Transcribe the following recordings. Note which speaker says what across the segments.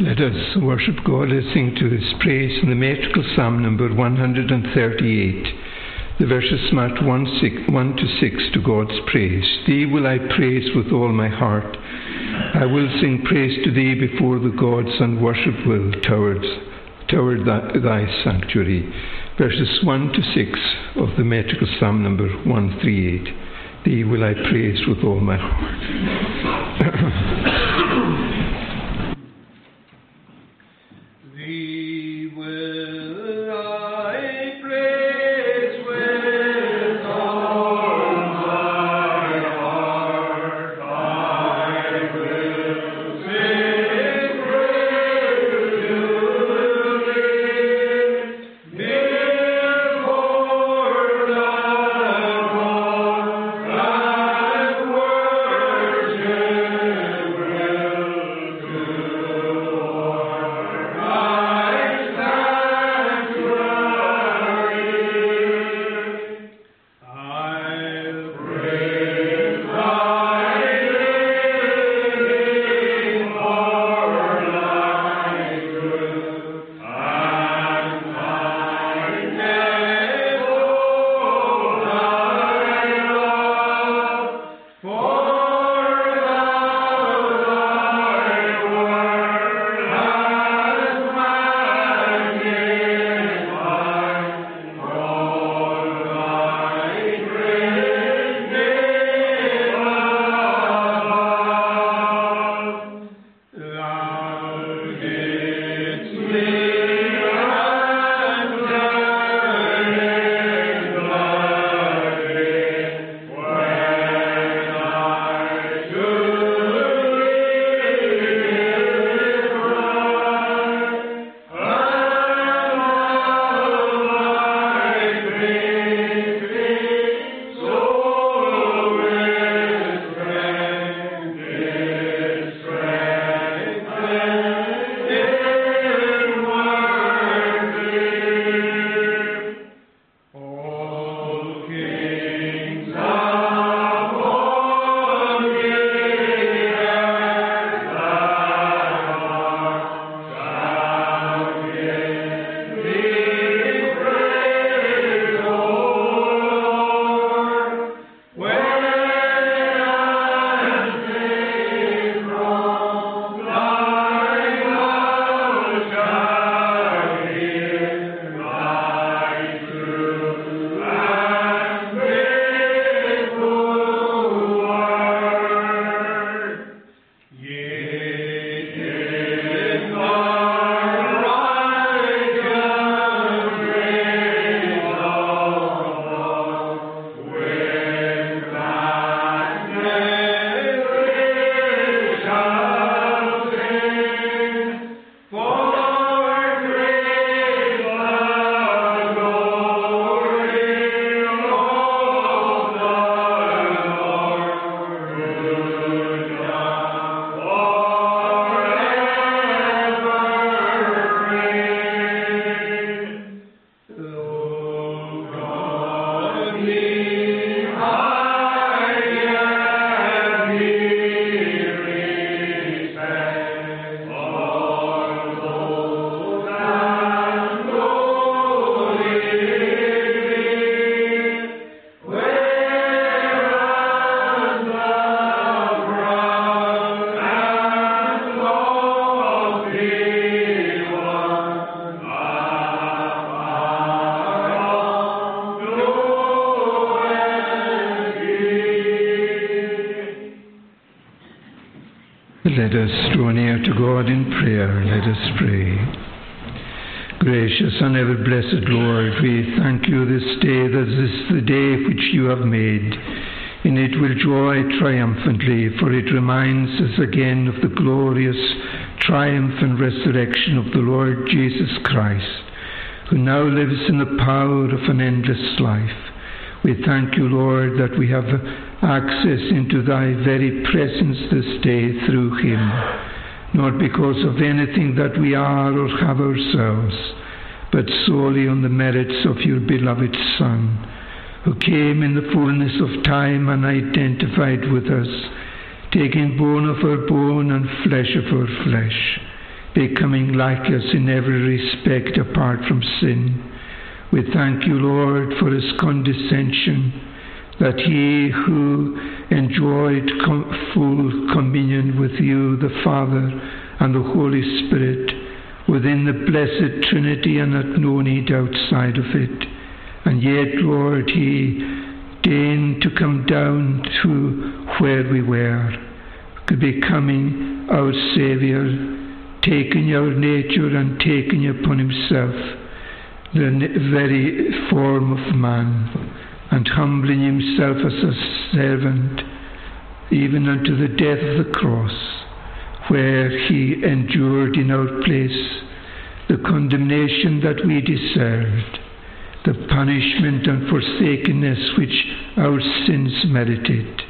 Speaker 1: Let us worship God sing to His praise in the metrical psalm number 138. The verses marked 1, six, 1 to 6 to God's praise. Thee will I praise with all my heart. I will sing praise to Thee before the gods and worship will towards, toward thy, thy sanctuary. Verses 1 to 6 of the metrical psalm number 138. Thee will I praise with all my heart. Let us draw near to God in prayer. Let us pray. Gracious and ever blessed Lord, we thank you this day that this is the day which you have made. In it we'll joy triumphantly, for it reminds us again of the glorious triumph and resurrection of the Lord Jesus Christ, who now lives in the power of an endless life. We thank you, Lord, that we have access into thy very presence this day through him, not because of anything that we are or have ourselves, but solely on the merits of your beloved Son, who came in the fullness of time and identified with us, taking bone of our bone and flesh of our flesh.
Speaker 2: becoming like us in every respect apart from sin. We thank you, Lord, for his condescension, that he who enjoyed com- full communion with you, the Father, and the Holy Spirit, within the blessed Trinity and had no need outside of it. And yet, Lord, he deigned to come down to where we were, becoming our Saviour, taking our nature and taking upon himself the very form of man, and humbling himself as a servant, even unto the death of the cross, where he endured in our place the condemnation that we deserved, the punishment and forsakenness which our sins merited.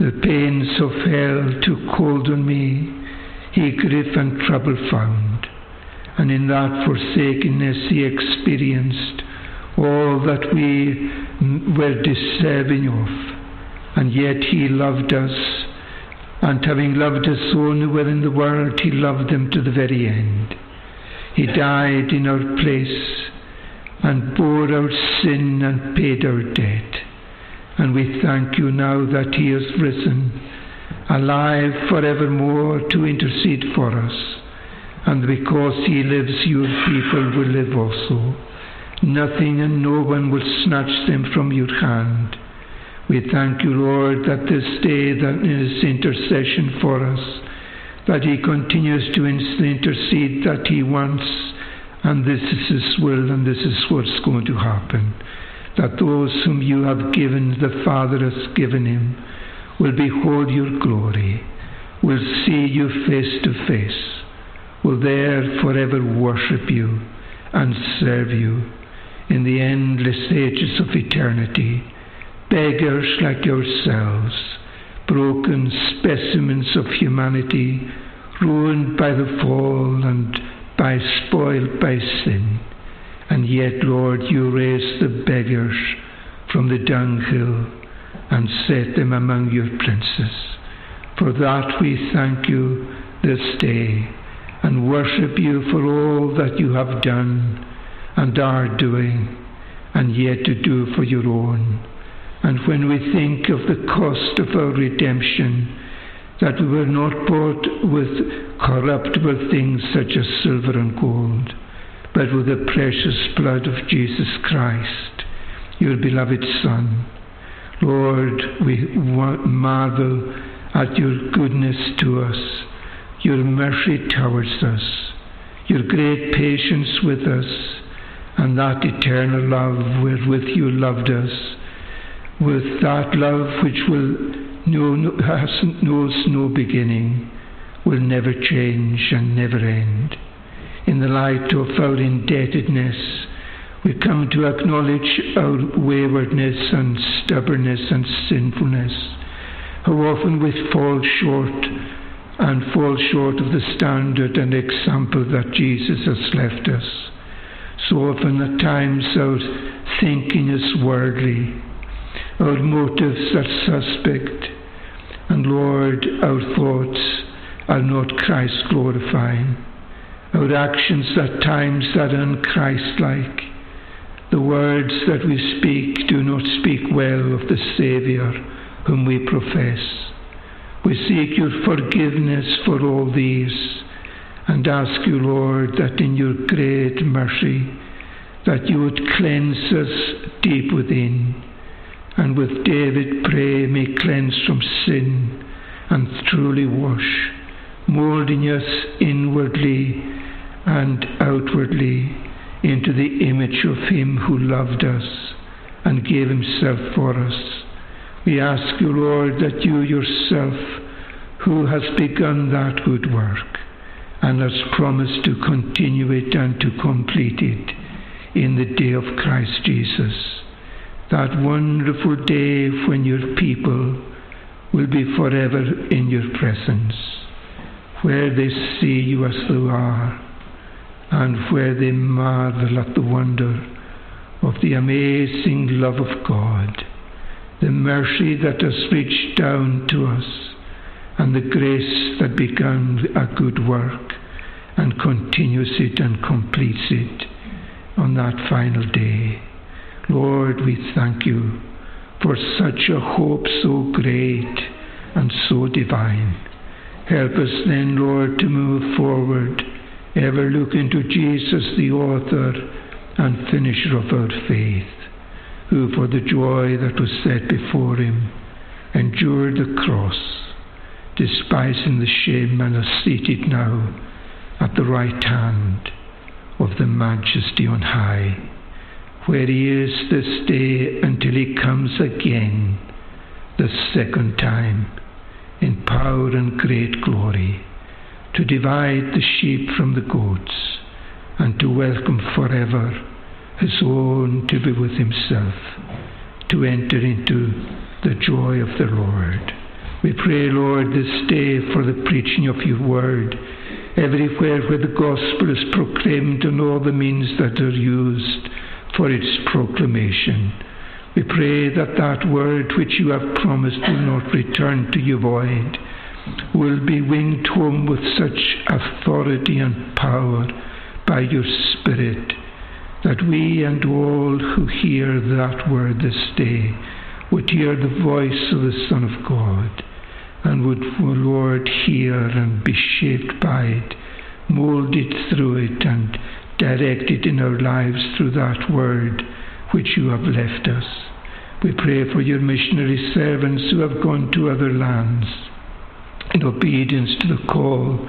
Speaker 2: The pains of hell took hold on me, he grief and trouble found, and in that forsakenness he experienced all that we were deserving of, and yet he loved us, and having loved us so only within the world, he loved them to the very end. He died in our place and bore our sin and paid our debt. And we thank you now that He has risen, alive forevermore to intercede for us. And because He lives, your people will live also. Nothing and no one will snatch them from your hand. We thank you, Lord, that this day that is intercession for us, that He continues to intercede that He wants and this is His will, and this is what's going to happen. That those whom you have given, the Father has given him, will behold your glory, will see you face to face, will there forever worship you and serve you in the endless ages of eternity. Beggars like yourselves, broken specimens of humanity, ruined by the fall and by spoiled by sin. And yet, Lord, you raised the beggars from the dunghill and set them among your princes. For that we thank you this day and worship you for all that you have done and are doing and yet to do for your own. And when we think of the cost of our redemption, that we were not bought with corruptible things such as silver and gold, but with the precious blood of Jesus Christ, your beloved Son. Lord, we marvel at your goodness to us, your mercy towards us, your great patience with us, and that eternal love wherewith you loved us, with that love which will no, has, knows no beginning, will never change and never end. In the light of our indebtedness, we come to acknowledge our waywardness and stubbornness and sinfulness. How often we fall short and fall short of the standard and example that Jesus has left us. So often at times our thinking is worldly, our motives are suspect, and Lord, our thoughts are not Christ glorifying. Our actions at times are unchristlike. The words that we speak do not speak well of the Saviour whom we profess. We seek your forgiveness for all these and ask you, Lord, that in your great mercy that you would cleanse us deep within and with David pray may cleanse from sin and truly wash, moulding us inwardly and outwardly into the image of Him who loved us and gave Himself for us. We ask you, Lord, that you yourself, who has begun that good work and has promised to continue it and to complete it in the day of Christ Jesus, that wonderful day when your people will be forever in your presence, where they see you as thou are, and where they marvel at the wonder of the amazing love of God, the mercy that has reached down to us, and the grace that began a good work, and continues it and completes it on that final day. Lord, we thank you for such a hope so great and so divine. Help us then, Lord, to move forward, ever looking to Jesus, the author and finisher of our faith, who for the joy that was set before him endured the cross, despising the shame, and are seated now at the right hand of the majesty on high, where he is this day until he comes again the second time in power and great glory to divide the sheep from the goats and to welcome forever his own to be with himself, to enter into the joy of the Lord. We pray, Lord, this day for the preaching of your word everywhere where the gospel is proclaimed and all the means that are used for its proclamation. We pray that that word which you have promised will not return to you void, will be winged home with such authority and power by your Spirit that we and all who hear that word this day would hear the voice of the Son of God and would, Lord, hear and be shaped by it, molded through it, and directed in our lives through that word which you have left us. We pray for your missionary servants who have gone to other lands in obedience to the call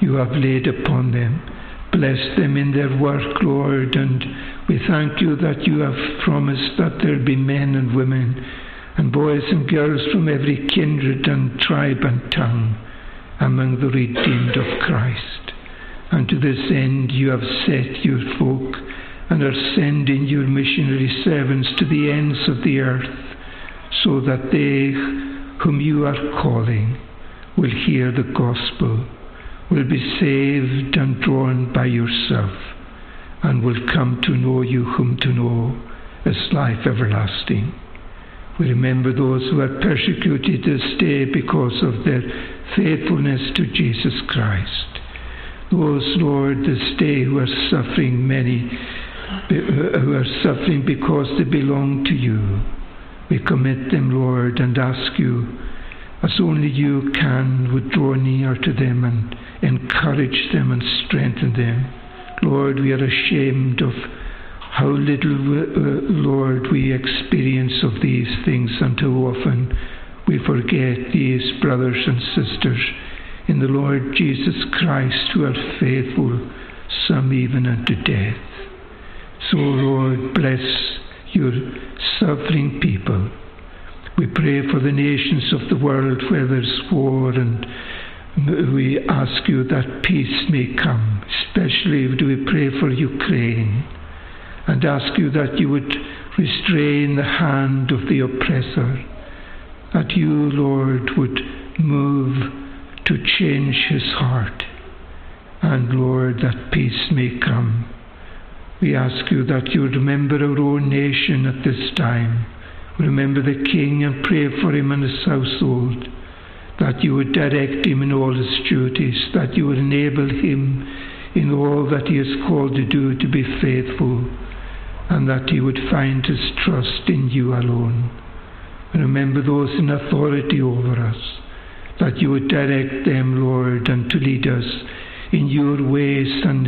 Speaker 2: you have laid upon them. Bless them in their work, Lord, and we thank you that you have promised that there'll be men and women and boys and girls from every kindred and tribe and tongue among the redeemed of Christ. And to this end you have set your folk and are sending your missionary servants to the ends of the earth, so that they whom you are calling will hear the gospel, will be saved and drawn by yourself, and will come to know you whom to know as life everlasting. We remember those who are persecuted this day because of their faithfulness to Jesus Christ. Those, Lord, this day who are suffering many, who are suffering because they belong to you. We commit them, Lord, and ask you, as only you can, would draw near to them and encourage them and strengthen them. Lord, we are ashamed of how little, uh, Lord, we experience of these things, and too often we forget these brothers and sisters in the Lord Jesus Christ who are faithful, some even unto death. So, Lord, bless your suffering people. We pray for the nations of the world where there's war, and we ask you that peace may come. Especially do we pray for Ukraine and ask you that you would restrain the hand of the oppressor, that you, Lord, would move to change his heart, and Lord, that peace may come. We ask you that you would remember our own nation at this time. Remember the King and pray for him and his household, that you would direct him in all his duties, that you would enable him in all that he is called to do to be faithful and that he would find his trust in you alone. Remember those in authority over us, that you would direct them, Lord, and to lead us in your ways and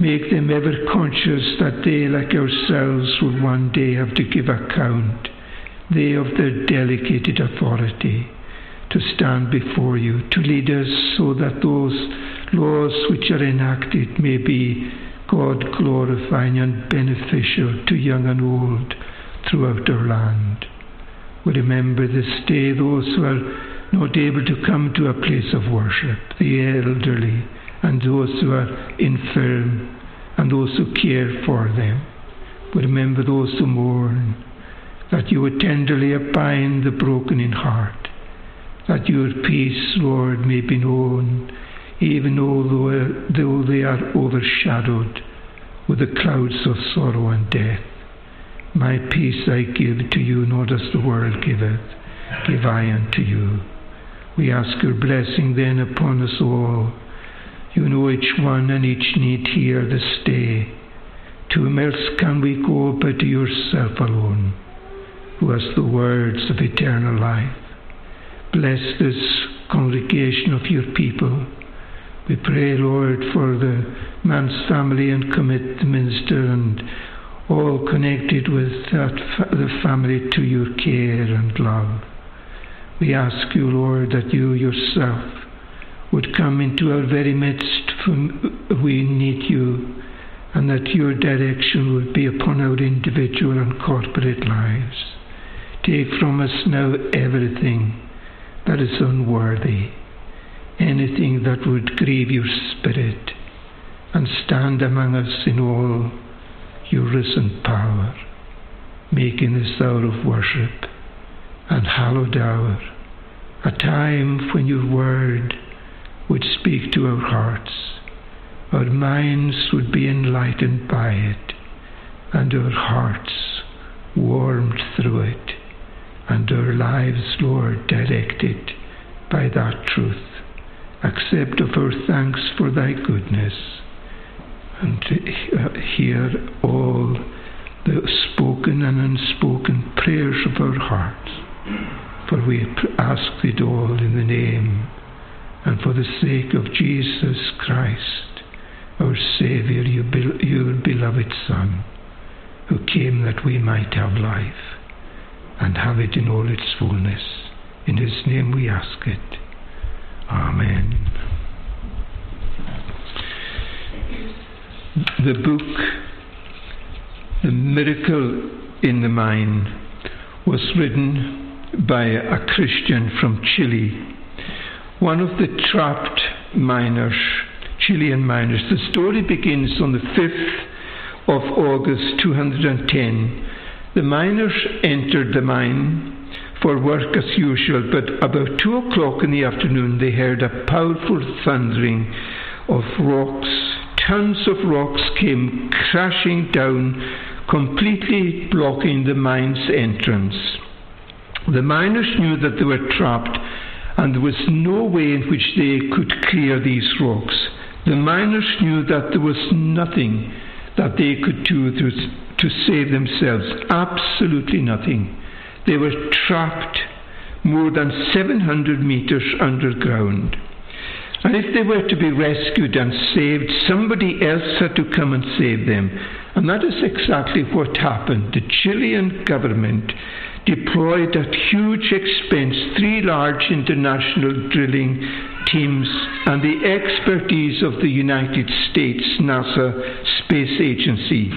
Speaker 2: make them ever conscious that they, like ourselves, will one day have to give account, they of their delegated authority, to stand before you, to lead us so that those laws which are enacted may be God glorifying and beneficial to young and old throughout our land. We remember this day those who are not able to come to a place of worship, the elderly, and those who are infirm, and those who care for them. We remember those who mourn, that you would tenderly bind the broken in heart, that your peace, Lord, may be known even although, though they are overshadowed with the clouds of sorrow and death. My peace I give to you, not as the world giveth, give I unto you. We ask your blessing then upon us all, You know each one and each need here this day. To whom else can we go but to yourself alone, who has the words of eternal life? Bless this congregation of your people. We pray, Lord, for the man's family and commit the minister and all connected with that fa- the family to your care and love. We ask you, Lord, that you yourself would come into our very midst, for we need you, and that your direction would be upon our individual and corporate lives. Take from us now everything that is unworthy, anything that would grieve your spirit, and stand among us in all your risen power, making this hour of worship and hallowed hour a time when your word would speak to our hearts, our minds would be enlightened by it, and our hearts warmed through it, and our lives, Lord, directed by that truth. Accept of our thanks for thy goodness, and uh, hear all the spoken and unspoken prayers of our hearts. For we ask it all in the name and for the sake of Jesus Christ, our Saviour, your beloved Son, who came that we might have life and have it in all its fullness. In his name we ask it. Amen. The book, The Miracle in the Mine, was written by a Christian from Chile one of the trapped miners, Chilean miners. The story begins on the 5th of August 210. The miners entered the mine for work as usual, but about 2 o'clock in the afternoon they heard a powerful thundering of rocks. Tons of rocks came crashing down, completely blocking the mine's entrance. The miners knew that they were trapped and there was no way in which they could clear these rocks. The miners knew that there was nothing that they could do to, to save themselves, absolutely nothing. They were trapped more than 700 meters underground. And if they were to be rescued and saved, somebody else had to come and save them. And that is exactly what happened. The Chilean government deployed at huge expense three large international drilling teams and the expertise of the United States NASA Space Agency.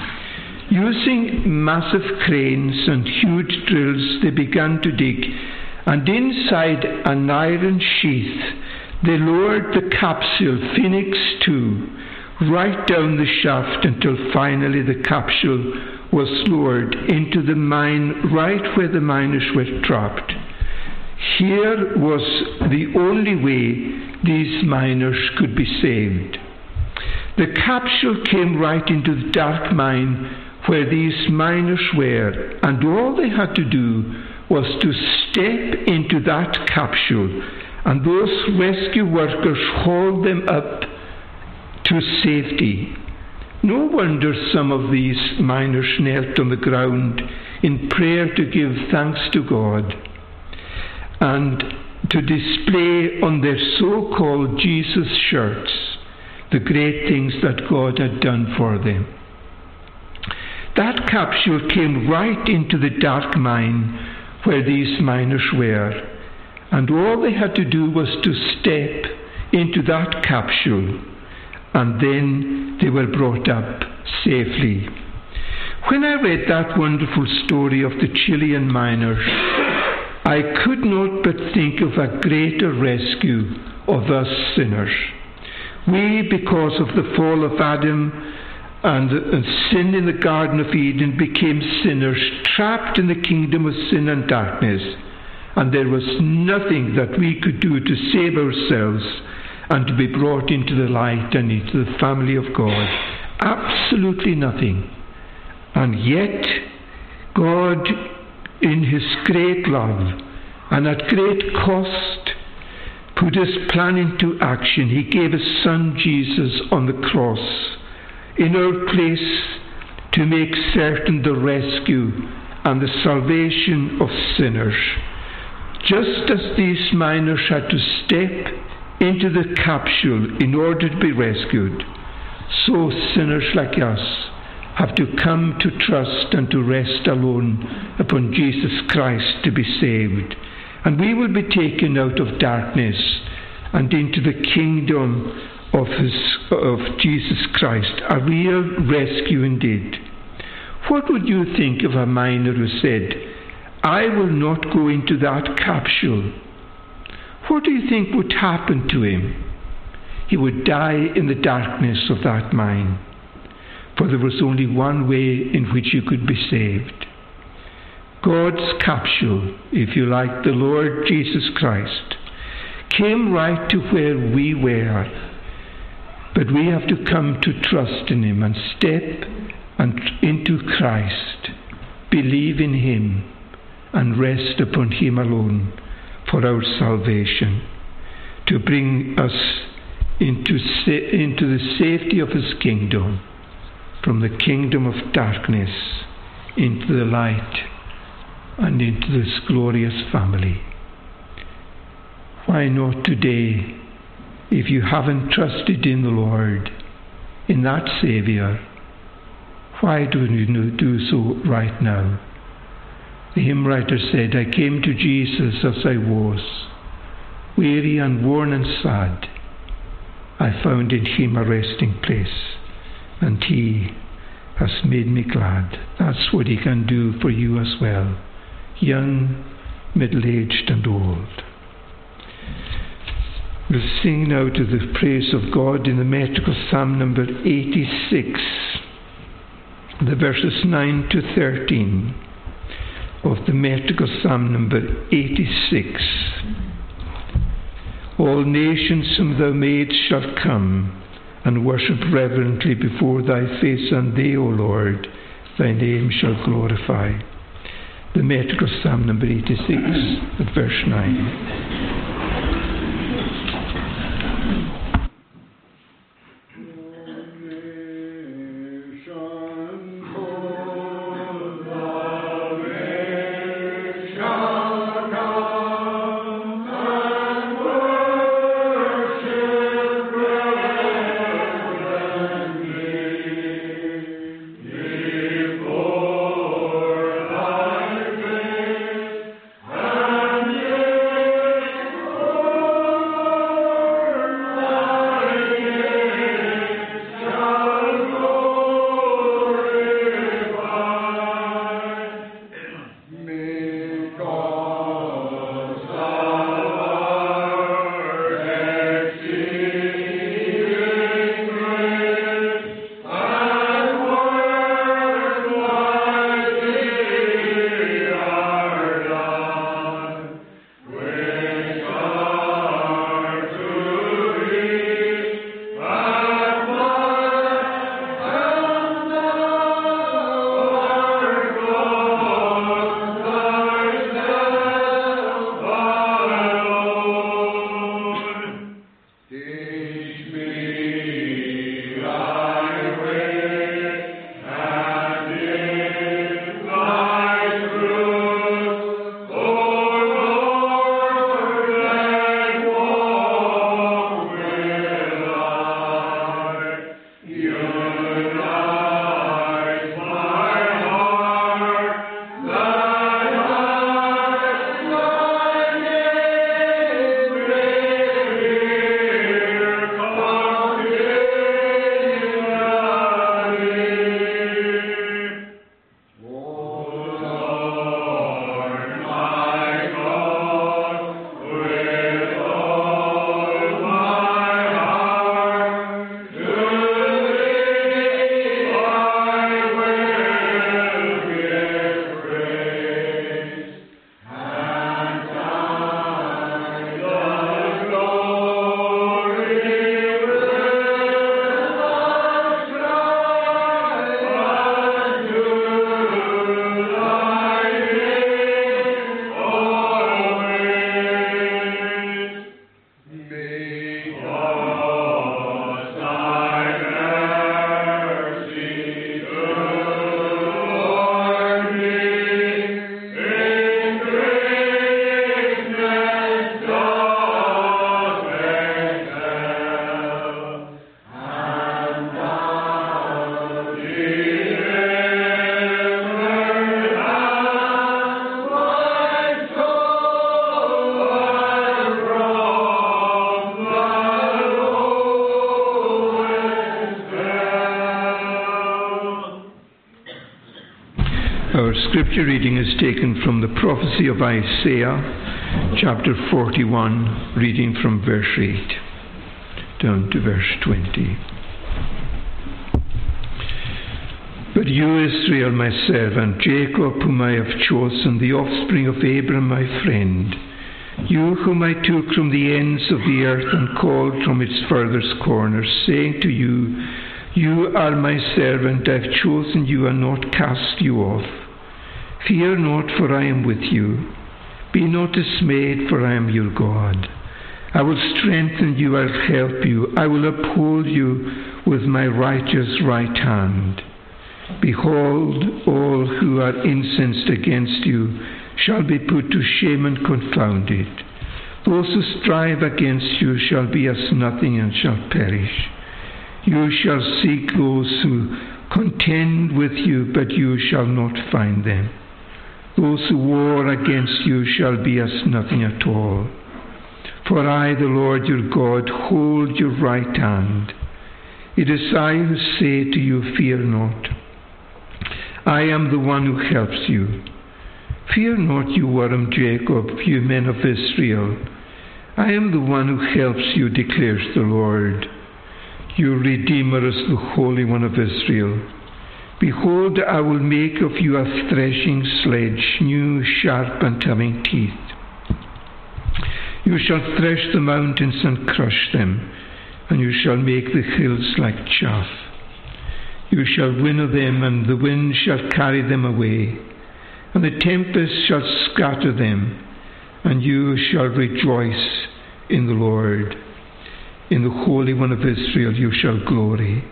Speaker 2: Using massive cranes and huge drills, they began to dig, and inside an iron sheath, they lowered the capsule Phoenix 2 right down the shaft until finally the capsule was lowered into the mine right where the miners were trapped. Here was the only way these miners could be saved. The capsule came right into the dark mine where these miners were, and all they had to do was to step into that capsule, and those rescue workers hauled them up to safety. No wonder some of these miners knelt on the ground in prayer to give thanks to God and to display on their so called Jesus shirts the great things that God had done for them. That capsule came right into the dark mine where these miners were, and all they had to do was to step into that capsule and then they were brought up safely. When I read that wonderful story of the Chilean miners, I could not but think of a greater rescue of us sinners. We, because of the fall of Adam and, and sin in the Garden of Eden, became sinners, trapped in the kingdom of sin and darkness, and there was nothing that we could do to save ourselves and to be brought into the light and into the family of God. Absolutely nothing. And yet, God, in His great love and at great cost, put his plan into action. He gave his son Jesus on the cross in our place to make certain the rescue and the salvation of sinners. Just as these miners had to step into the capsule in order to be rescued, so sinners like us have to come to trust and to rest alone upon Jesus Christ to be saved. And we will be taken out of darkness and into the kingdom of, his, of Jesus Christ, a real rescue indeed. What would you think of a miner who said, I will not go into that capsule? What do you think would happen to him? He would die in the darkness of that mine, for there was only one way in which you could be saved. God's capsule, if you like, the Lord Jesus Christ, came right to where we were. But we have to come to trust in Him and step and into Christ, believe in Him, and rest upon Him alone for our salvation, to bring us into, into the safety of His kingdom, from the kingdom of darkness into the light and into this glorious family. Why not today, if you haven't trusted in the Lord, in that Saviour? Why do you do so right now? The hymn writer said, I came to Jesus as I was, weary and worn and sad. I found in him a resting place, and he has made me glad. That's what he can do for you as well, young, middle aged, and old. We'll sing now to the praise of God in the metrical psalm number 86 the verses 9 to 13 of the metrical psalm number 86. All nations whom thou made shall come and worship reverently before thy face, and thee, O Lord, thy name shall glorify. The metrical psalm number 86 verse 9. Scripture reading is taken from the prophecy of Isaiah, chapter 41, reading from verse 8 down to verse 20. But you, Israel, my servant, Jacob, whom I have chosen, the offspring of Abraham, my friend, you whom I took from the ends of the earth and called from its furthest corners, saying to you, You are my servant, I have chosen you and not cast you off. Fear not, for I am with you. Be not dismayed, for I am your God. I will strengthen you, I'll help you, I will uphold you with my righteous right hand. Behold, all who are incensed against you shall be put to shame and confounded. Those who strive against you shall be as nothing and shall perish. You shall seek those who contend with you, but you shall not find them. Those who war against you shall be as nothing at all. For I, the Lord your God, hold your right hand. It is I who say to you, Fear not. I am the one who helps you. Fear not, you worm Jacob, you men of Israel. I am the one who helps you, declares the Lord. Your Redeemer is the Holy One of Israel. Behold, I will make of you a threshing sledge, new, sharp, and having teeth. You shall thresh the mountains and crush them, and you shall make the hills like chaff. You shall winnow them, and the wind shall carry them away, and the tempest shall scatter them, and you shall rejoice in the Lord. In the Holy One of Israel you shall glory.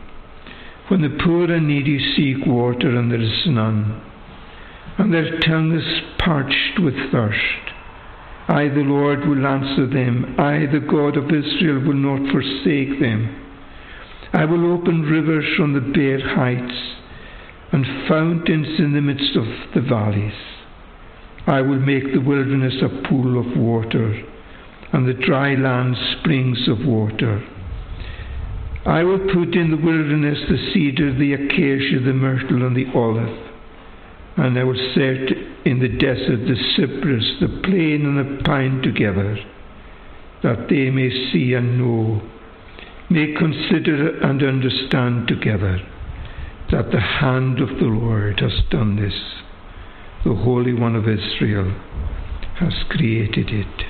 Speaker 2: When the poor and needy seek water and there is none, and their tongue is parched with thirst, I, the Lord, will answer them. I, the God of Israel, will not forsake them. I will open rivers from the bare heights and fountains in the midst of the valleys. I will make the wilderness a pool of water and the dry land springs of water. I will put in the wilderness the cedar, the acacia, the myrtle, and the olive. And I will set in the desert the cypress, the plane, and the pine together, that they may see and know may consider and understand together that the hand of the Lord has done this. The Holy One of Israel has created it.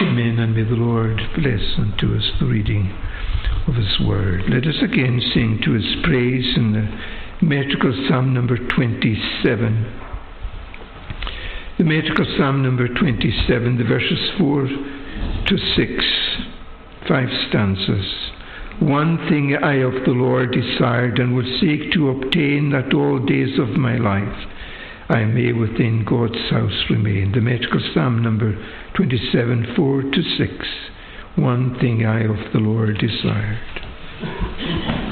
Speaker 2: Amen. And may the Lord bless unto us the reading of His Word. Let us again sing to His praise in the metrical Psalm number 27. The metrical Psalm number 27, the verses 4 to 6 five stanzas. One thing I of the Lord desired and would seek to obtain that all days of my life I may within God's house remain. The metrical psalm number 27, 4 to 6. One thing I of the Lord desired.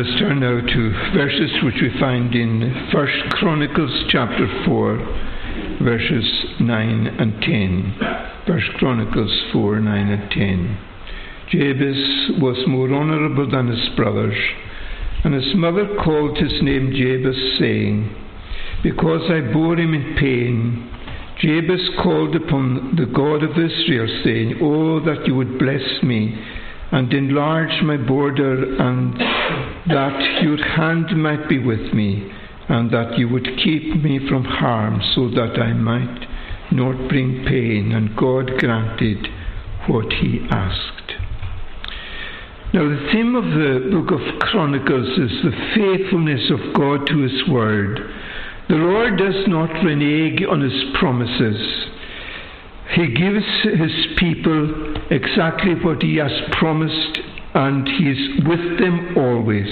Speaker 2: Let us turn now to verses which we find in First Chronicles chapter 4, verses 9 and 10. First Chronicles 4, 9 and 10. Jabez was more honourable than his brothers, and his mother called his name Jabez, saying, Because I bore him in pain. Jabez called upon the God of Israel, saying, Oh, that you would bless me and enlarge my border, and that your hand might be with me, and that you would keep me from harm, so that I might not bring pain. And God granted what he asked. Now, the theme of the book of Chronicles is the faithfulness of God to his word. The Lord does not renege on his promises. He gives his people exactly what he has promised, and he is with them always.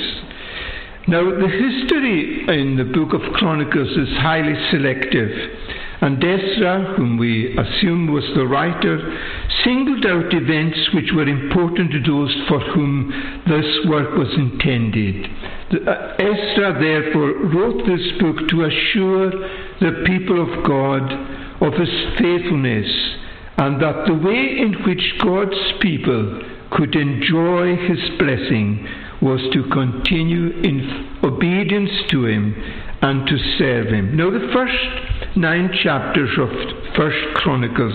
Speaker 2: Now, the history in the book of Chronicles is highly selective, and Ezra, whom we assume was the writer, singled out events which were important to those for whom this work was intended. Uh, Ezra, therefore, wrote this book to assure the people of God of his faithfulness, and that the way in which God's people could enjoy his blessing was to continue in obedience to him and to serve him. Now, the first nine chapters of First Chronicles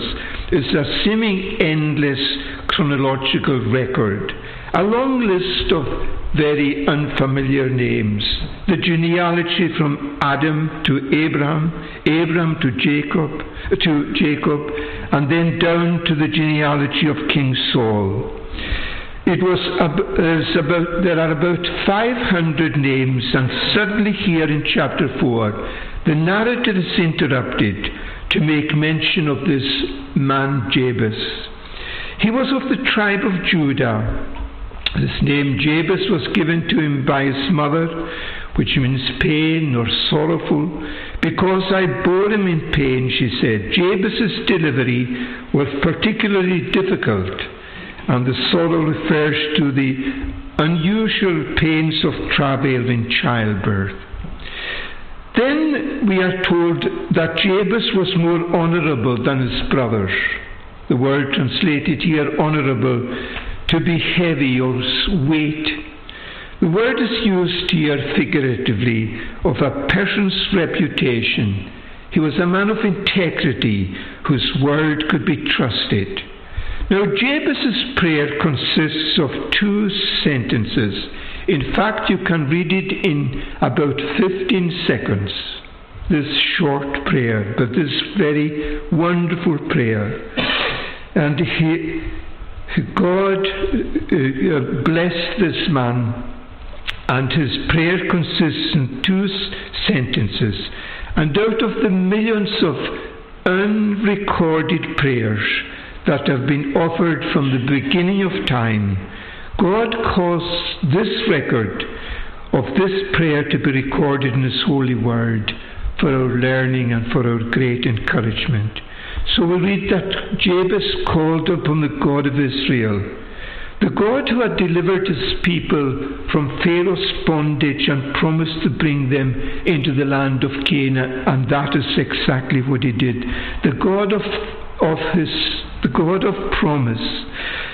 Speaker 2: is a seeming endless chronological record, a long list of very unfamiliar names. The genealogy from Adam to Abraham, Abraham to Jacob, to Jacob, and then down to the genealogy of King Saul. It was about, there are about 500 names, and suddenly here in chapter 4, the narrative is interrupted to make mention of this man Jabez. He was of the tribe of Judah. This name Jabez was given to him by his mother, which means pain or sorrowful. Because I bore him in pain, she said. Jabez's delivery was particularly difficult, and the sorrow refers to the unusual pains of travail in childbirth. Then we are told that Jabez was more honourable than his brothers. The word translated here, honourable, to be heavy or weight. The word is used here figuratively of a person's reputation. He was a man of integrity whose word could be trusted. Now, Jabez's prayer consists of two sentences. In fact, you can read it in about 15 seconds. This short prayer, but this very wonderful prayer. And he, God uh, uh, blessed this man, and his prayer consists in two sentences. And out of the millions of unrecorded prayers that have been offered from the beginning of time, God caused this record of this prayer to be recorded in His holy word for our learning and for our great encouragement. So we read that Jabez called upon the God of Israel, the God who had delivered his people from Pharaoh's bondage and promised to bring them into the land of Canaan, and that is exactly what he did. The God of, of his the God of promise,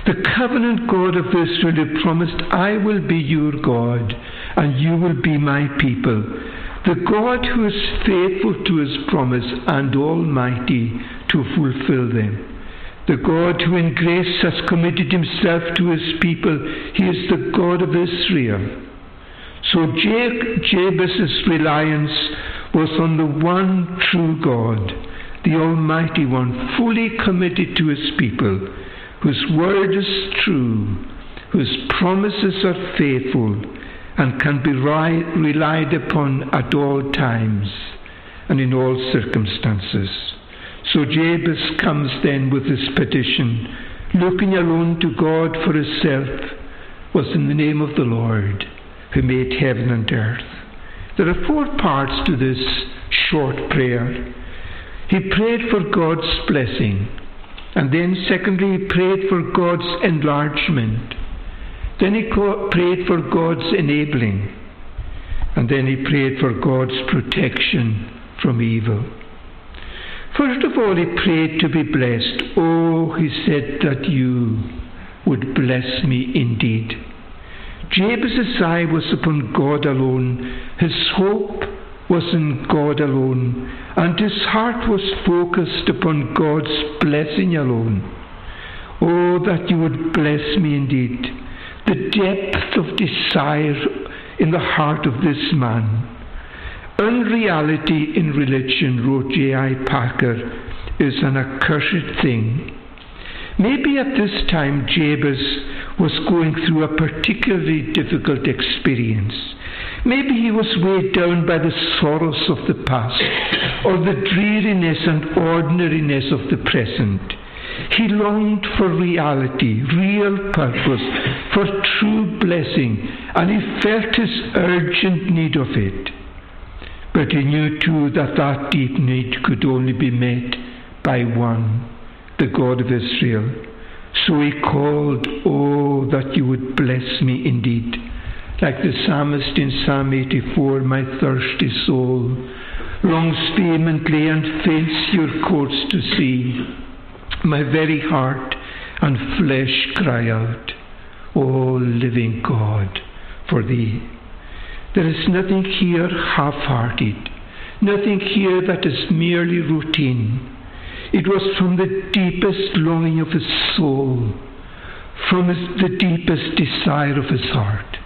Speaker 2: the covenant God of Israel who promised, I will be your God, and you will be my people. The God who is faithful to his promise and almighty to fulfill them. The God who in grace has committed himself to his people, he is the God of Israel. So Jabez's reliance was on the one true God, the Almighty One, fully committed to his people, whose word is true, whose promises are faithful, and can be relied upon at all times and in all circumstances. So Jabez comes then with his petition, looking alone to God for himself, was in the name of the Lord who made heaven and earth. There are four parts to this short prayer. He prayed for God's blessing, and then, secondly, he prayed for God's enlargement. Then he prayed for God's enabling. And then he prayed for God's protection from evil. First of all, he prayed to be blessed. Oh, he said that you would bless me indeed. Jabez's eye was upon God alone. His hope was in God alone. And his heart was focused upon God's blessing alone. Oh, that you would bless me indeed. The depth of desire in the heart of this man. Unreality in religion, wrote J.I. Packer, is an accursed thing. Maybe at this time Jabez was going through a particularly difficult experience. Maybe he was weighed down by the sorrows of the past or the dreariness and ordinariness of the present. He longed for reality, real purpose, for true blessing, and he felt his urgent need of it. But he knew too that that deep need could only be met by one, the God of Israel. So he called, Oh, that you would bless me indeed. Like the psalmist in Psalm 84, my thirsty soul longs vehemently and faints your courts to see. My very heart and flesh cry out, O living God, for thee. There is nothing here half hearted, nothing here that is merely routine. It was from the deepest longing of his soul, from his, the deepest desire of his heart.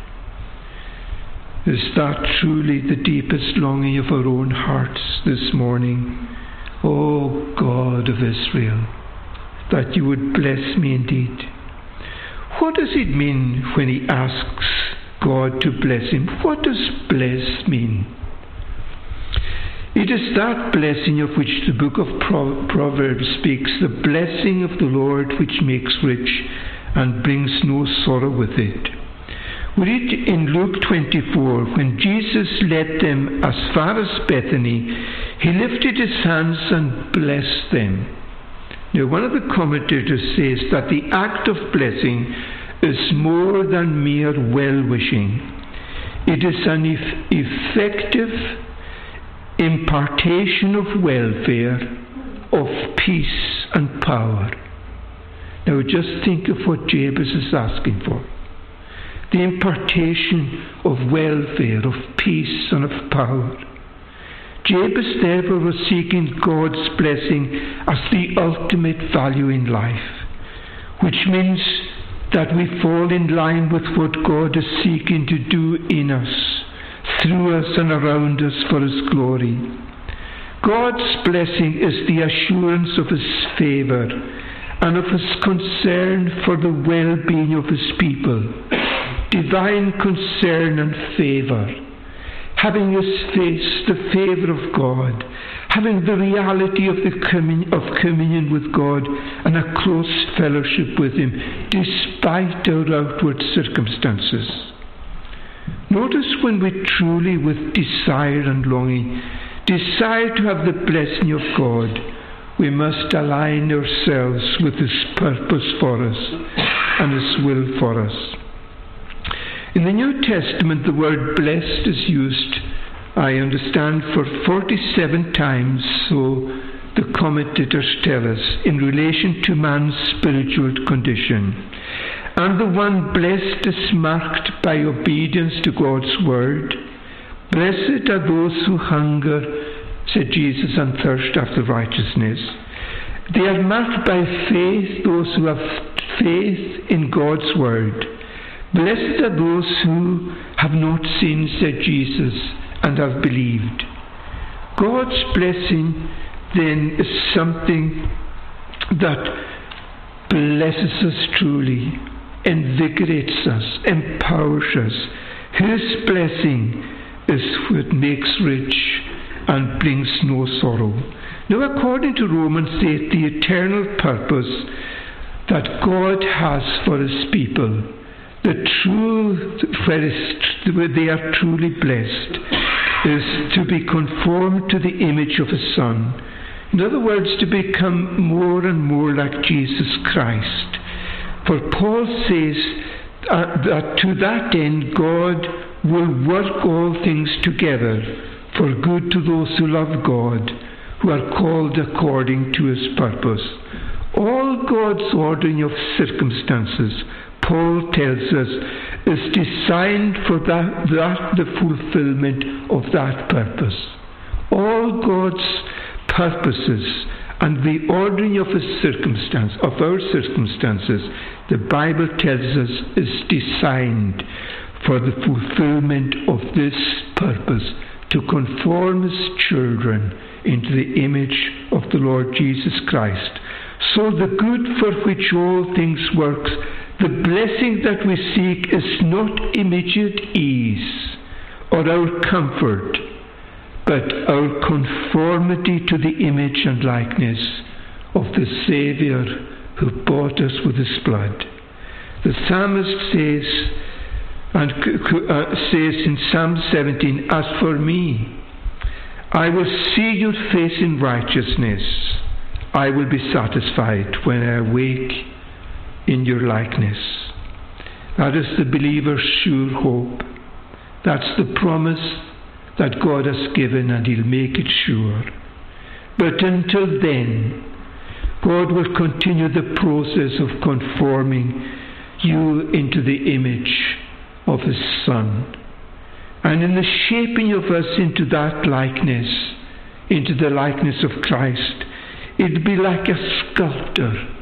Speaker 2: Is that truly the deepest longing of our own hearts this morning? O God of Israel, that you would bless me indeed. What does it mean when he asks God to bless him? What does bless mean? It is that blessing of which the book of Proverbs speaks, the blessing of the Lord which makes rich and brings no sorrow with it. We read in Luke 24, when Jesus led them as far as Bethany, he lifted his hands and blessed them. Now, one of the commentators says that the act of blessing is more than mere well wishing, it is an effective impartation of welfare, of peace and power. Now, just think of what Jabez is asking for the impartation of welfare, of peace, and of power. Jabez therefore was seeking God's blessing as the ultimate value in life, which means that we fall in line with what God is seeking to do in us, through us, and around us for His glory. God's blessing is the assurance of His favour and of His concern for the well being of His people divine concern and favour, having his face, the favour of God, having the reality of, the commun- of communion with God and a close fellowship with him, despite our outward circumstances. Notice when we truly, with desire and longing, desire to have the blessing of God, we must align ourselves with His purpose for us and His will for us. In the New Testament, the word blessed is used, I understand, for 47 times, so the commentators tell us, in relation to man's spiritual condition. And the one blessed is marked by obedience to God's word. Blessed are those who hunger, said Jesus, and thirst after righteousness. They are marked by faith, those who have faith in God's word. Blessed are those who have not seen, said Jesus, and have believed. God's blessing then is something that blesses us truly, invigorates us, empowers us. His blessing is what makes rich and brings no sorrow. Now, according to Romans 8, the eternal purpose that God has for His people the true, where they are truly blessed, is to be conformed to the image of His Son. In other words, to become more and more like Jesus Christ. For Paul says uh, that to that end God will work all things together for good to those who love God, who are called according to his purpose. All God's ordering of circumstances, Paul tells us, is designed for that, that the fulfillment of that purpose. All God's purposes and the ordering of his circumstance of our circumstances, the Bible tells us, is designed for the fulfillment of this purpose to conform his children into the image of the Lord Jesus Christ. So the good for which all things work, the blessing that we seek is not immediate ease or our comfort, but our conformity to the image and likeness of the Saviour who bought us with his blood. The psalmist says, and uh, says in Psalm 17, As for me, I will see your face in righteousness. I will be satisfied when I awake in your likeness. That is the believer's sure hope. That's the promise that God has given, and He'll make it sure. But until then, God will continue the process of conforming you into the image of His Son. And in the shaping of us into that likeness, into the likeness of Christ, it'd be like a sculptor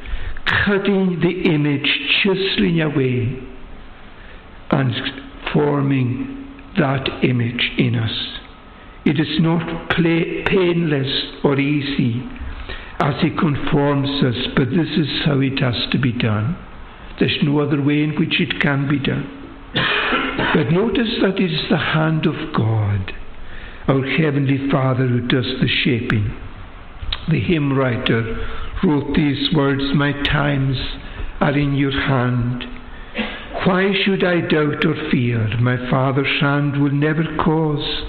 Speaker 2: cutting the image, chiseling away, and forming that image in us. It is not play, painless or easy as He conforms us, but this is how it has to be done. There's no other way in which it can be done. But notice that it is the hand of God, our Heavenly Father, who does the shaping. The hymn writer wrote these words My times are in your hand. Why should I doubt or fear? My Father's hand will never cause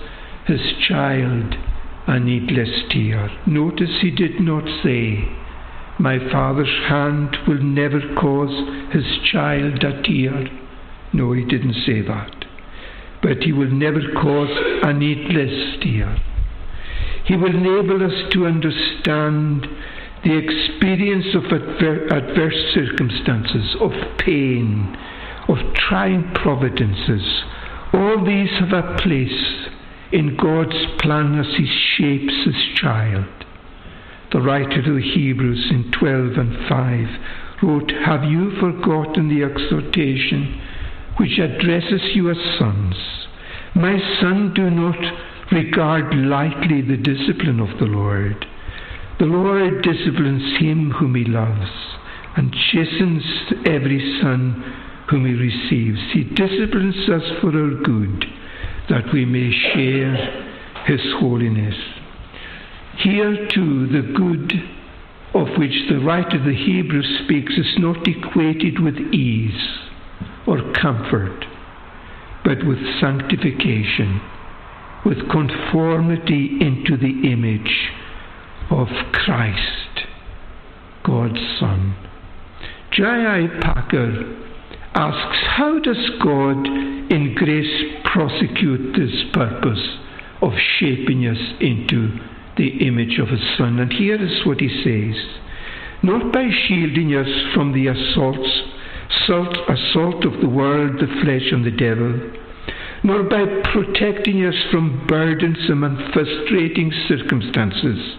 Speaker 2: his child a needless tear. Notice he did not say, My Father's hand will never cause his child a tear. No, he didn't say that. But he will never cause a needless tear. He will enable us to understand the experience of adver- adverse circumstances, of pain, of trying providences. All these have a place in God's plan as He shapes His child. The writer to the Hebrews in 12 and 5 wrote, Have you forgotten the exhortation which addresses you as sons. My son, do not regard lightly the discipline of the Lord. The Lord disciplines him whom he loves and chastens every son whom he receives. He disciplines us for our good, that we may share his holiness. Here too, the good of which the writer of the Hebrews speaks is not equated with ease or comfort, but with sanctification, with conformity into the image of Christ, God's Son. J.I. Packer asks, How does God in grace prosecute this purpose of shaping us into the image of His Son? And here is what he says Not by shielding us from the assaults assault, assault of the world, the flesh, and the devil, nor by protecting us from burdensome and frustrating circumstances,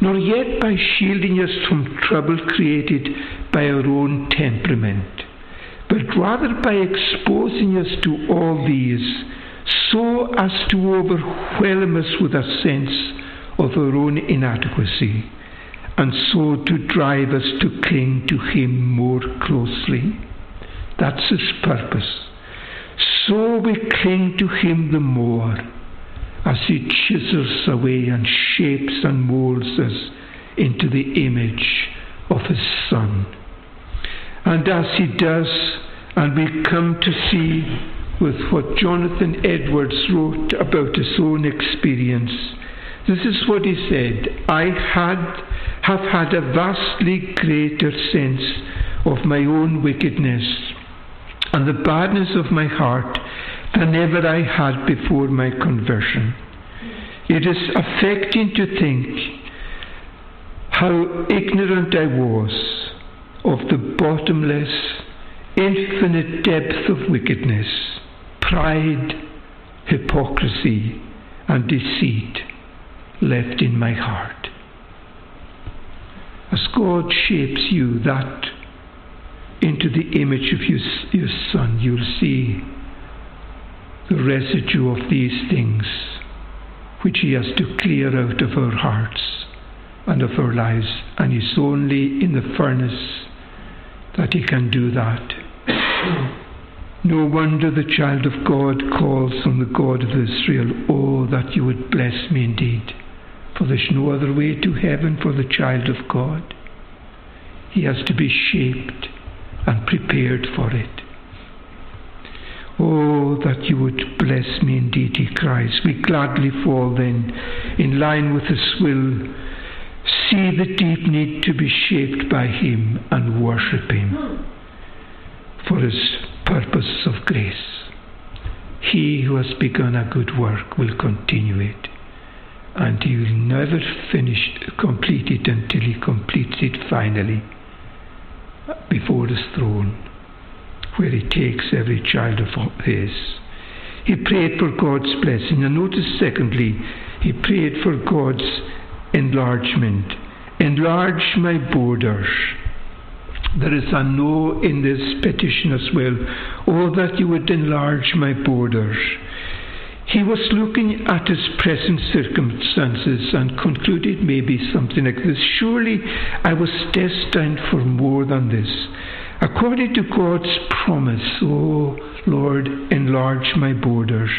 Speaker 2: nor yet by shielding us from trouble created by our own temperament, but rather by exposing us to all these so as to overwhelm us with a sense of our own inadequacy and so to drive us to cling to Him more closely. That's His purpose. So we cling to Him the more as He chisels away and shapes and molds us into the image of His Son. And as He does, and we come to see with what Jonathan Edwards wrote about his own experience, this is what he said I had, have had a vastly greater sense of my own wickedness and the badness of my heart than ever I had before my conversion. It is affecting to think how ignorant I was of the bottomless, infinite depth of wickedness, pride, hypocrisy, and deceit left in my heart. As God shapes you that into the image of your, your Son, you'll see the residue of these things which He has to clear out of our hearts and of our lives. And it's only in the furnace that He can do that. no wonder the child of God calls on the God of Israel, Oh, that you would bless me indeed. For there's no other way to heaven for the child of God. He has to be shaped and prepared for it. Oh, that you would bless me indeed, he cries. We gladly fall then, in line with his will, see the deep need to be shaped by him and worship him for his purpose of grace. He who has begun a good work will continue it, and he will never finish complete it until he completes it finally before his throne, where he takes every child of his. He prayed for God's blessing. And notice, secondly, he prayed for God's enlargement. Enlarge my borders. There is a no in this petition as well. Oh, that you would enlarge my borders. He was looking at his present circumstances and concluded maybe something like this Surely I was destined for more than this. According to God's promise, O Lord, enlarge my borders.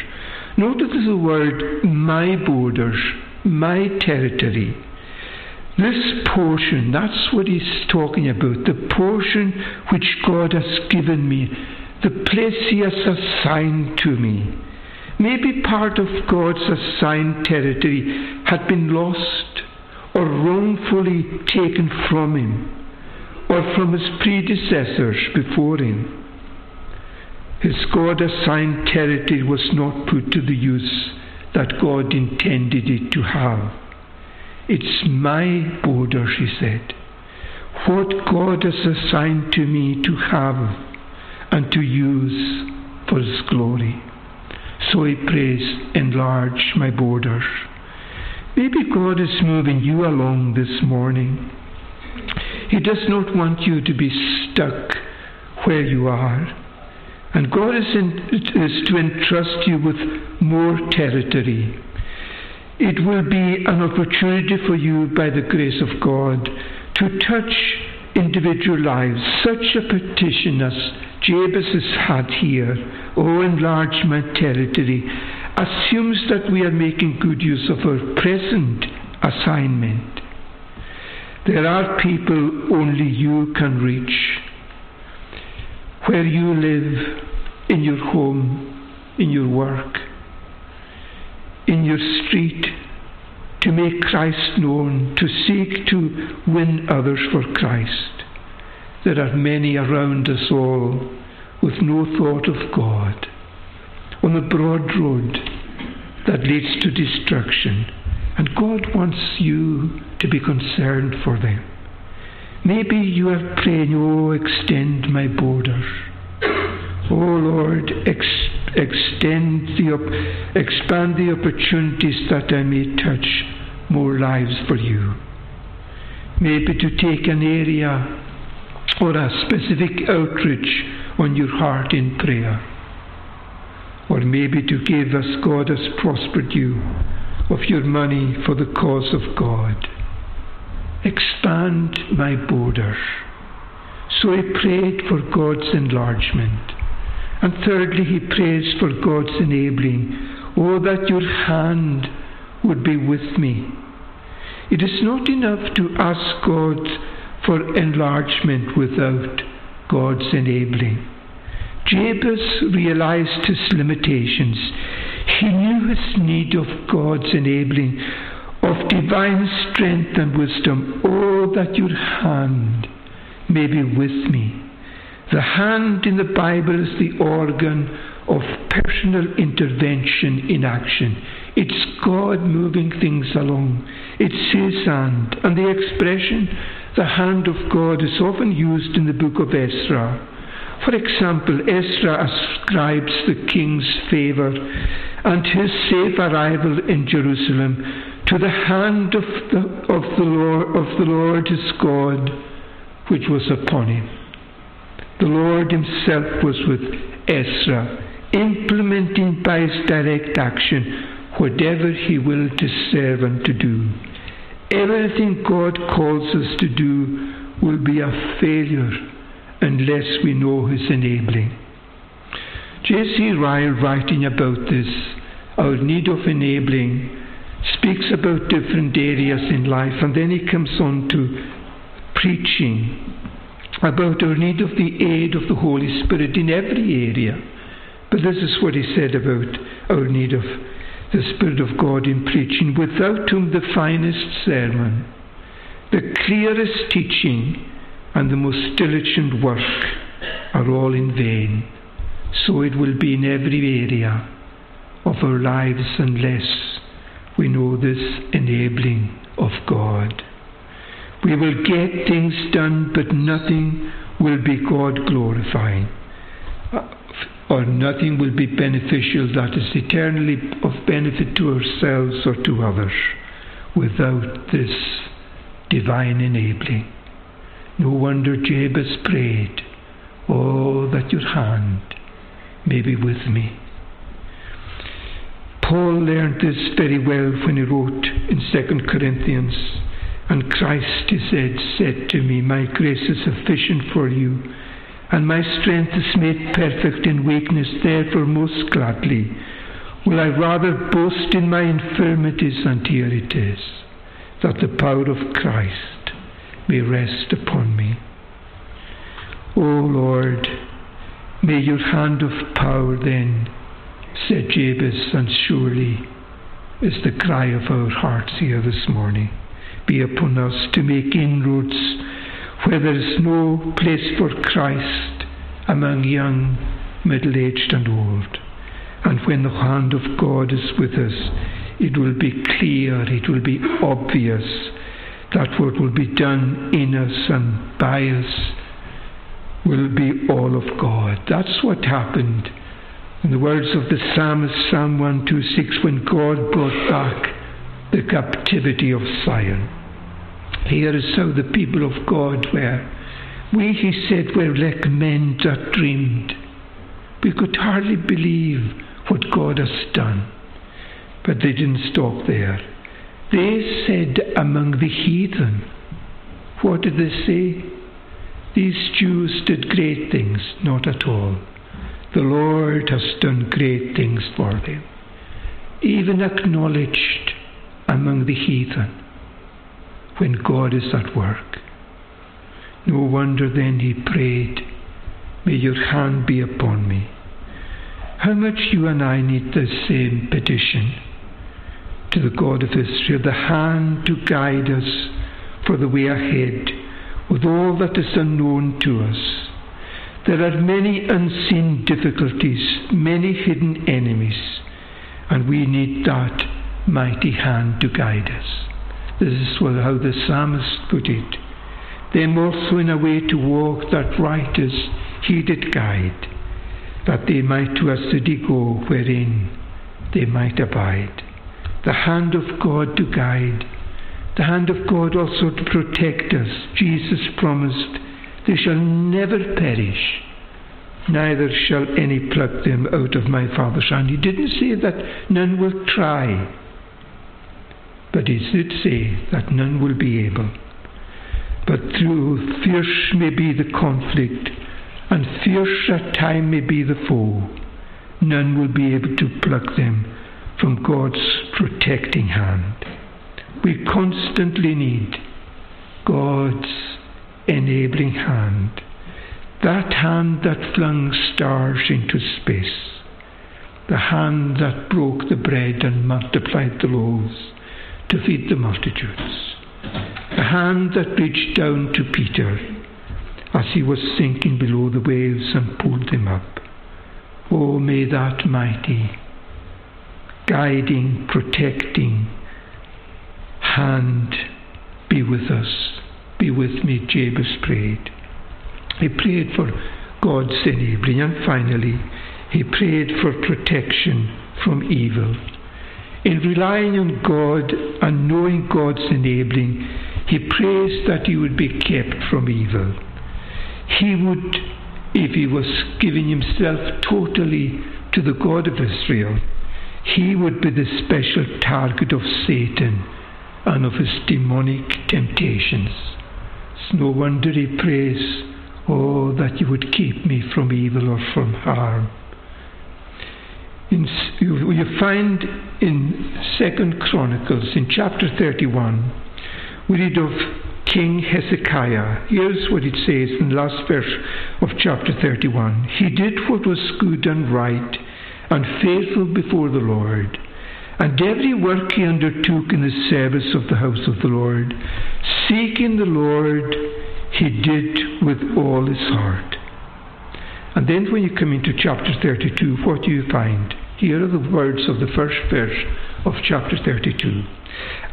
Speaker 2: Notice the word my borders, my territory. This portion, that's what he's talking about, the portion which God has given me, the place he has assigned to me maybe part of God's assigned territory had been lost or wrongfully taken from him or from his predecessors before him. His God assigned territory was not put to the use that God intended it to have. It's my border, she said. What God has assigned to me to have and to use for His glory. So he prays, enlarge my borders. Maybe God is moving you along this morning. He does not want you to be stuck where you are. And God is, in, is to entrust you with more territory. It will be an opportunity for you, by the grace of God, to touch individual lives. Such a petition as Jabez has had here, oh, enlarge my territory, assumes that we are making good use of our present assignment. There are people only you can reach. Where you live, in your home, in your work, in your street, to make Christ known, to seek to win others for Christ. There are many around us all with no thought of God on the broad road that leads to destruction. And God wants you to be concerned for them. Maybe you are praying, Oh, extend my borders. Oh Lord, ex- extend the op- expand the opportunities that I may touch more lives for you. Maybe to take an area or a specific outreach on your heart in prayer. Or maybe to give as God has prospered you of your money for the cause of God. Expand my borders. So he prayed for God's enlargement. And thirdly, he prays for God's enabling. Oh, that your hand would be with me. It is not enough to ask God for enlargement without God's enabling. Jabez realized his limitations. He knew his need of God's enabling, of divine strength and wisdom. Oh, that your hand may be with me, The hand in the Bible is the organ of personal intervention in action. It's God moving things along. It's His hand. And the expression, the hand of God, is often used in the book of Ezra. For example, Ezra ascribes the king's favour and his safe arrival in Jerusalem to the hand of the, of the, Lord, of the Lord his God, which was upon him. The Lord himself was with Ezra, implementing by his direct action whatever he willed his servant to do. Everything God calls us to do will be a failure unless we know his enabling. J.C. Ryle, writing about this, our need of enabling, speaks about different areas in life, and then he comes on to preaching about our need of the aid of the Holy Spirit in every area. But this is what he said about our need of the Spirit of God in preaching, without whom the finest sermon, the clearest teaching, and the most diligent work are all in vain. So it will be in every area of our lives unless this enabling of God. We will get things done, but nothing will be God glorifying, uh, or nothing will be beneficial that is eternally of benefit to ourselves or to others without this divine enabling. No wonder Jabez prayed, Oh, that your hand may be with me. Paul learned this very well when he wrote in 2 Corinthians and Christ, he said, said to me, My grace is sufficient for you, and my strength is made perfect in weakness. Therefore, most gladly will I rather boast in my infirmities, and here it is, that the power of Christ may rest upon me. O Lord, may your hand of power then, said Jabez, and surely is the cry of our hearts here this morning be upon us to make inroads where there is no place for Christ among young, middle aged, and old. And when the hand of God is with us, it will be clear, it will be obvious that what will be done in us and by us will be all of God. That's what happened. In the words of the psalmist, Psalm 126, when God brought back the captivity of Zion. Here is how the people of God were. We, he said, were like men that dreamed. We could hardly believe what God has done. But they didn't stop there. They said among the heathen, what did they say? These Jews did great things. Not at all. The Lord has done great things for them. Even acknowledged among the heathen when God is at work. No wonder then he prayed, May your hand be upon me. How much you and I need the same petition to the God of Israel, the hand to guide us for the way ahead with all that is unknown to us. There are many unseen difficulties, many hidden enemies, and we need that mighty hand to guide us. This is how the psalmist put it. Them also in a way to walk that right as he did guide, that they might to a city go wherein they might abide. The hand of God to guide, the hand of God also to protect us. Jesus promised, They shall never perish, neither shall any pluck them out of my Father's hand. He didn't say that none will try but he did say that none will be able. But through fierce may be the conflict, and fierce at time may be the foe, none will be able to pluck them from God's protecting hand. We constantly need God's enabling hand, that hand that flung stars into space, the hand that broke the bread and multiplied the loaves, to feed the multitudes. the hand that reached down to Peter as he was sinking below the waves and pulled him up. Oh, may that mighty, guiding, protecting hand be with us. Be with me, Jabez prayed. He prayed for God's enabling, and finally, he prayed for protection from evil. In relying on God and knowing God's enabling, he prays that he would be kept from evil. He would, if he was giving himself totally to the God of Israel, he would be the special target of Satan and of his demonic temptations. No wonder he prays, Oh, that you would keep me from evil or from harm. In, you, you find in Second Chronicles in chapter 31, we read of King Hezekiah. Here's what it says in the last verse of chapter 31. He did what was good and right and faithful before the Lord. And every work he undertook in the service of the house of the Lord, seeking the Lord, he did with all his heart. And then when you come into chapter 32, what do you find? Here are the words of the first verse of chapter 32.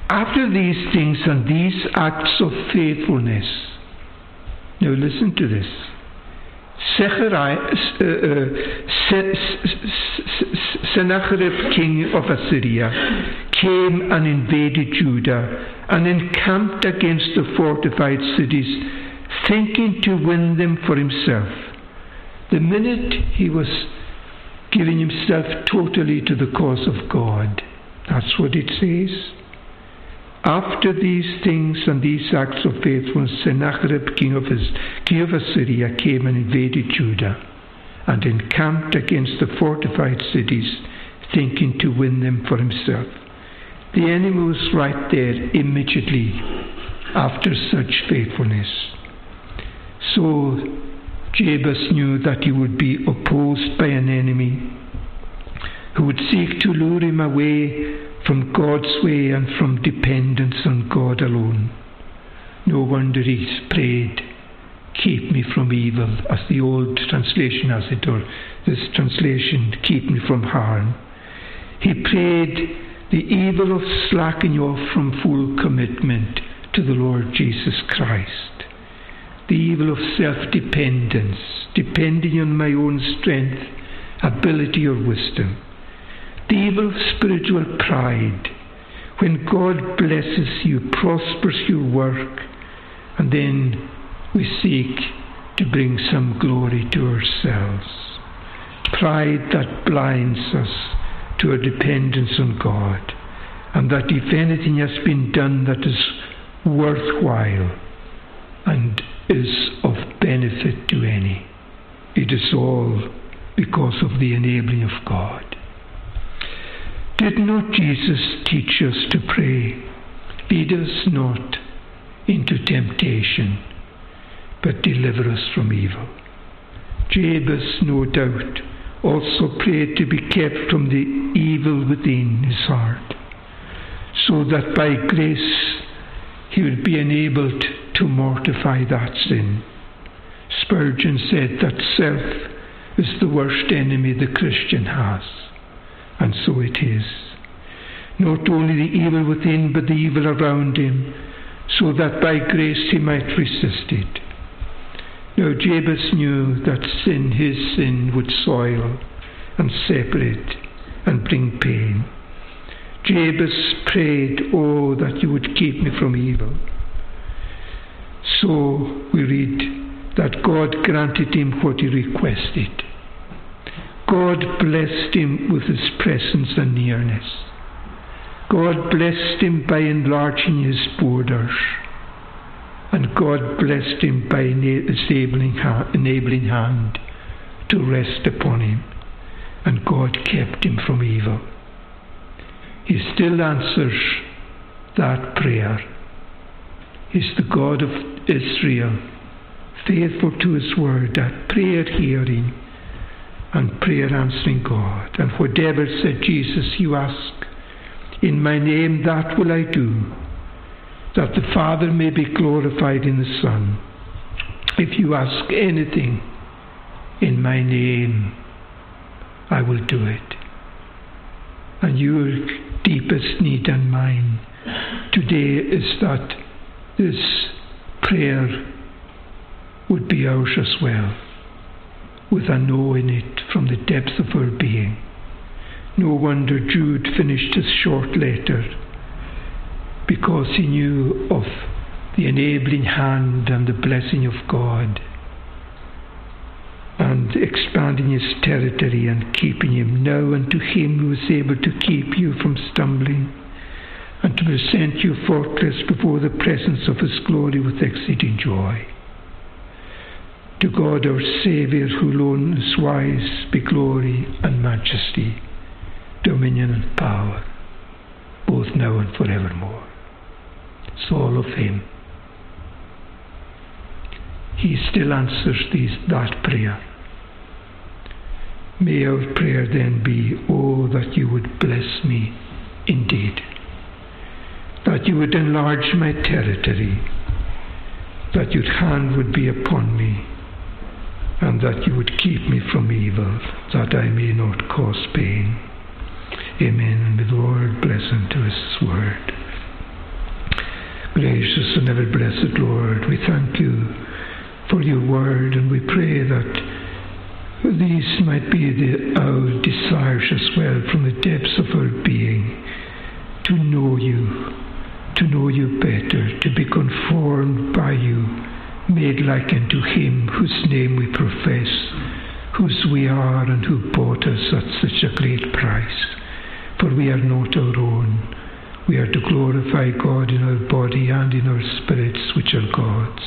Speaker 2: After these things and these acts of faithfulness, now listen to this. Eh, eh, Sennacherib, king of Assyria, came and invaded Judah and encamped against the fortified cities, thinking to win them for himself. The minute he was giving himself totally to the cause of God, that's what it says. After these things and these acts of faithfulness, Sennacherib, king of, his, king of Assyria, came and invaded Judah and encamped against the fortified cities, thinking to win them for himself. The enemy was right there immediately after such faithfulness. So Jabez knew that he would be opposed by an enemy who would seek to lure him away from God's way and from dependence on God alone. No wonder he prayed, Keep me from evil, as the old translation has it, or this translation, Keep me from harm. He prayed the evil of slacking off from full commitment to the Lord Jesus Christ, the evil of self dependence, depending on my own strength, ability, or wisdom the evil spiritual pride. When God blesses you, prospers your work, and then we seek to bring some glory to ourselves. Pride that blinds us to our dependence on God, and that if anything has been done that is worthwhile and is of benefit to any, it is all because of the enabling of God. Did not Jesus teach us to pray, Lead us not into temptation, but deliver us from evil? Jabez, no doubt, also prayed to be kept from the evil within his heart, so that by grace he would be enabled to mortify that sin. Spurgeon said that self is the worst enemy the Christian has. And so it is. Not only the evil within, but the evil around him, so that by grace he might resist it. Now Jabez knew that sin, his sin, would soil and separate and bring pain. Jabez prayed, Oh, that you would keep me from evil. So we read that God granted him what he requested. God blessed him with his presence and nearness. God blessed him by enlarging his borders. And God blessed him by enabling, enabling hand to rest upon him. And God kept him from evil. He still answers that prayer. He's the God of Israel, faithful to his word, that prayer hearing and prayer answering God. And whatever, said Jesus, you ask, in my name that will I do, that the Father may be glorified in the Son. If you ask anything in my name, I will do it. And your deepest need and mine today is that this prayer would be ours as well, with a no in it from the depths of her being. No wonder Jude finished his short letter because he knew of the enabling hand and the blessing of God and expanding his territory and keeping him now unto him who is able to keep you from stumbling and to present you faultless before the presence of his glory with exceeding joy. To God our Saviour, who alone is wise, be glory and majesty, dominion and power, both now and forevermore. All of him. He still answers these, that prayer. May our prayer then be, Oh, that you would bless me indeed, that you would enlarge my territory, that your hand would be upon me, and that you would keep me from evil, that I may not cause pain. Amen. And may the Lord bless unto his word. Gracious and ever blessed Lord, we thank you for your word, and we pray that these might be the, our desires as well from the depths of our being to know you, to know you better, to be conformed by you, made like unto him whose name we profess, whose we are, and who bought us at such a great price. For we are not our own. We are to glorify God in our body and in our spirits, which are God's.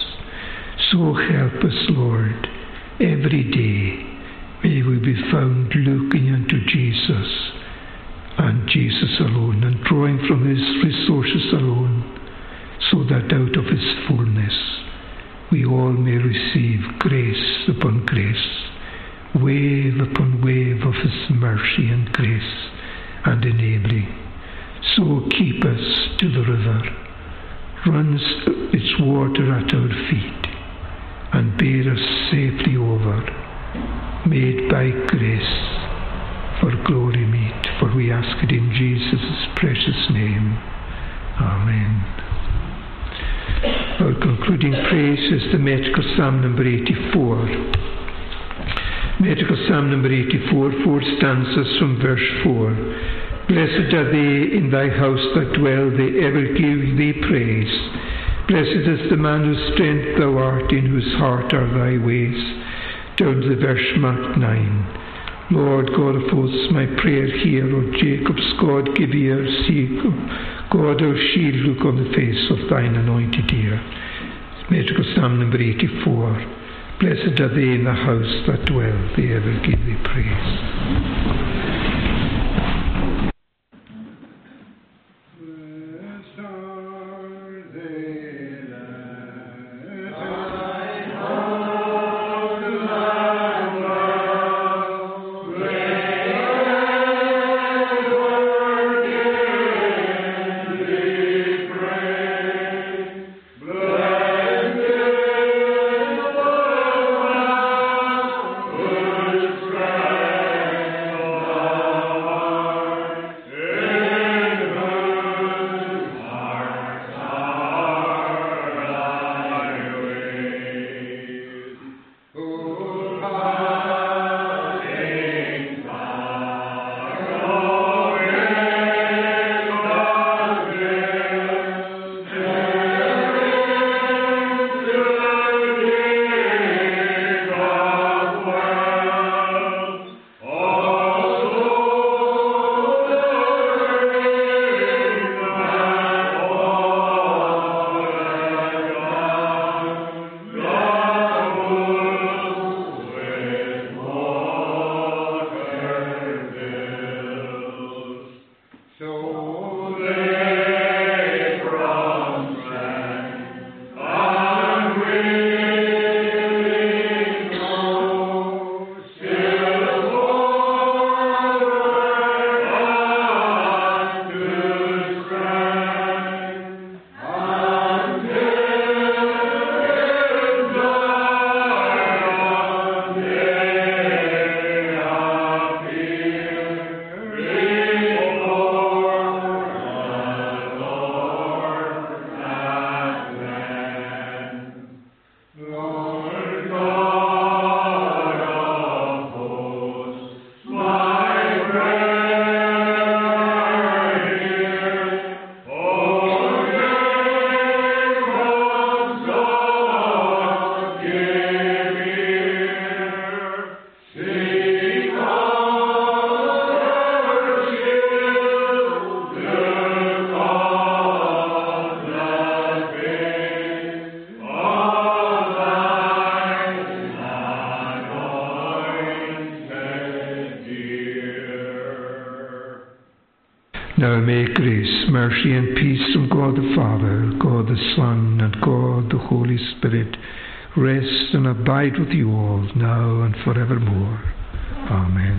Speaker 2: So help us, Lord, every day. May we be found looking unto Jesus and Jesus alone and drawing from his resources alone, so that out of his fullness we all may receive grace upon grace, wave upon wave of his mercy and grace and enabling. So keep us to the river, runs its water at our feet and bear us safely over, made by grace for glory meet, for we ask it in Jesus' precious name. Amen. Our concluding praise is the Metrical Psalm number 84. Metrical Psalm number 84, four stanzas from verse 4. Blessed are they in thy house that dwell, they ever give thee praise. Blessed is the man whose strength thou art, in whose heart are thy ways. Down to the verse mark 9. Lord God of hosts, my prayer hear, O Jacob's God, give ear, see, God our shield, look on the face of thine anointed ear. Psalm number 84. Blessed are they in the house that dwell, they ever give thee praise. Abide with you all, now and forevermore.